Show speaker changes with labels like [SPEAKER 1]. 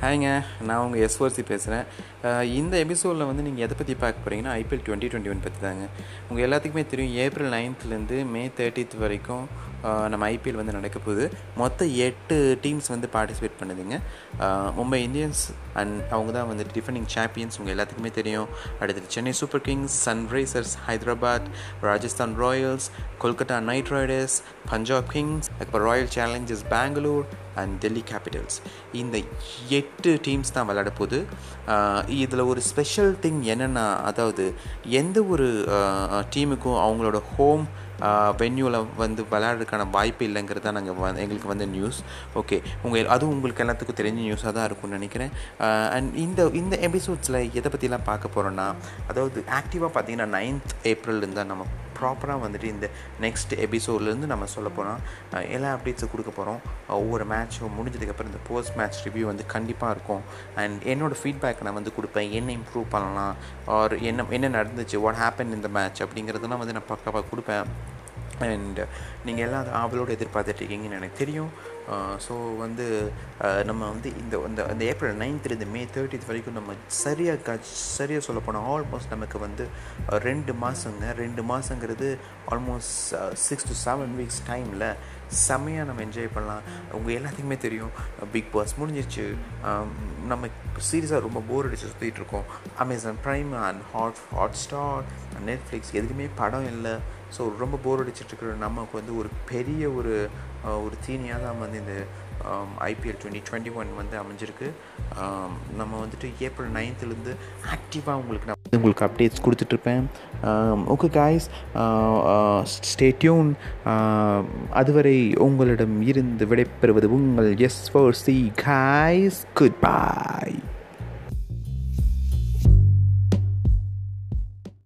[SPEAKER 1] ஹாய்ங்க நான் உங்கள் எஸ்ஓர்சி பேசுகிறேன் இந்த எபிசோடில் வந்து நீங்கள் எதை பற்றி பார்க்க போகிறீங்கன்னா ஐபிஎல் டுவெண்ட்டி டுவெண்ட்டி ஒன் பற்றி தாங்க உங்கள் எல்லாத்துக்குமே தெரியும் ஏப்ரல் நைன்த்லேருந்து மே தேர்ட்டித் வரைக்கும் நம்ம ஐபிஎல் வந்து நடக்க போகுது. மொத்தம் எட்டு டீம்ஸ் வந்து பார்ட்டிசிபேட் பண்ணுதுங்க. மும்பை இந்தியன்ஸ் அண்ட் அவங்க தான் வந்து டிஃபெண்டிங் சாம்பியன்ஸ் உங்கள் எல்லாத்துக்குமே தெரியும். அடுத்தது Chennai Super Kings Sunrisers Hyderabad Rajasthan Royals Kolkata Knight Riders Punjab Kings அதுக்கப்புறம் Royal Challengers Bangalore and Delhi Capitals இந்த எட்டு டீம்ஸ் தான் விளையாட போகுது. இதில் ஒரு ஸ்பெஷல் திங் என்னென்னா அதாவது எந்த ஒரு டீமுக்கும் அவங்களோட ஹோம் வென்யூவில் வந்து விளையாடுறதுக்கான வாய்ப்பு இல்லைங்கிறது தான் நாங்கள் வந்து எங்களுக்கு வந்த நியூஸ் ஓகே உங்கள் அதுவும் உங்களுக்கு எல்லாத்துக்கும் தெரிஞ்ச நியூஸாக தான் இருக்கும்னு நினைக்கிறேன். அண்ட் இந்த இந்த எபிசோட்ஸில் எதை பற்றிலாம் பார்க்க போகிறோன்னா அதாவது ஆக்டிவாக பார்த்தீங்கன்னா நைன்த் ஏப்ரல் இருந்தால் நம்ம ப்ராப்பராக வந்துட்டு இந்த நெக்ஸ்ட் எபிசோட்லேருந்து நம்ம சொல்ல போகிறோம் எல்லா அப்டேட்ஸும் கொடுக்க போகிறோம் ஒவ்வொரு மேட்சும் முடிஞ்சதுக்கப்புறம் இந்த போஸ்ட் மேட்ச் ரிவ்யூ வந்து கண்டிப்பாக இருக்கும். அண்ட் என்னோடய ஃபீட்பேக் நான் வந்து கொடுப்பேன். என்ன இம்ப்ரூவ் பண்ணலாம்? ஆர் என்ன என்ன நடந்துச்சு? வாட் ஹேப்பன் இந்த மேட்ச் அப்படிங்கிறதுலாம் வந்து நான் பக்காவாக கொடுப்பேன். அண்ட் uh, நீங்கள் எல்லாம் அதை ஆவலோடு எதிர்பார்த்துட்ருக்கீங்கன்னு எனக்கு தெரியும். Uh, ஸோ வந்து uh, நம்ம வந்து இந்த இந்த இந்த ஏப்ரல் நைன்த்லேருந்து மே தேர்ட்டித் வரைக்கும் நம்ம சரியாக க சரியாக சொல்லப்போனால் ஆல்மோஸ்ட் நமக்கு வந்து ரெண்டு மாதங்க ரெண்டு மாதங்கிறது almost six to seven weeks டைமில் செம்மையாக நம்ம என்ஜாய் பண்ணலாம். உங்கள் எல்லாத்துக்குமே தெரியும். பிக் பாஸ் முடிஞ்சிச்சு um, நம்ம சீரியஸாக ரொம்ப போர் அடிச்சு சுற்றிட்டு இருக்கோம். Amazon Prime and hot Hotstar Netflix எதுக்குமே படம் இல்லை. ஸோ ரொம்ப போர் அடிச்சிட்ருக்கிற நமக்கு வந்து ஒரு பெரிய ஒரு ஒரு தீனியாக தான் வந்து இந்த ஐபிஎல் டுவெண்ட்டி டுவெண்ட்டி ஒன் வந்து அமைஞ்சிருக்கு. நம்ம வந்துட்டு ஏப்ரல் நைன்த்துலேருந்து ஆக்டிவாக உங்களுக்கு நான் வந்து உங்களுக்கு அப்டேட்ஸ் கொடுத்துட்ருப்பேன். ஓகே காய்ஸ் ஸ்டேட்யூன் அதுவரை உங்களிடம் இருந்து விடைபெறுவது உங்கள் S four C guys goodbye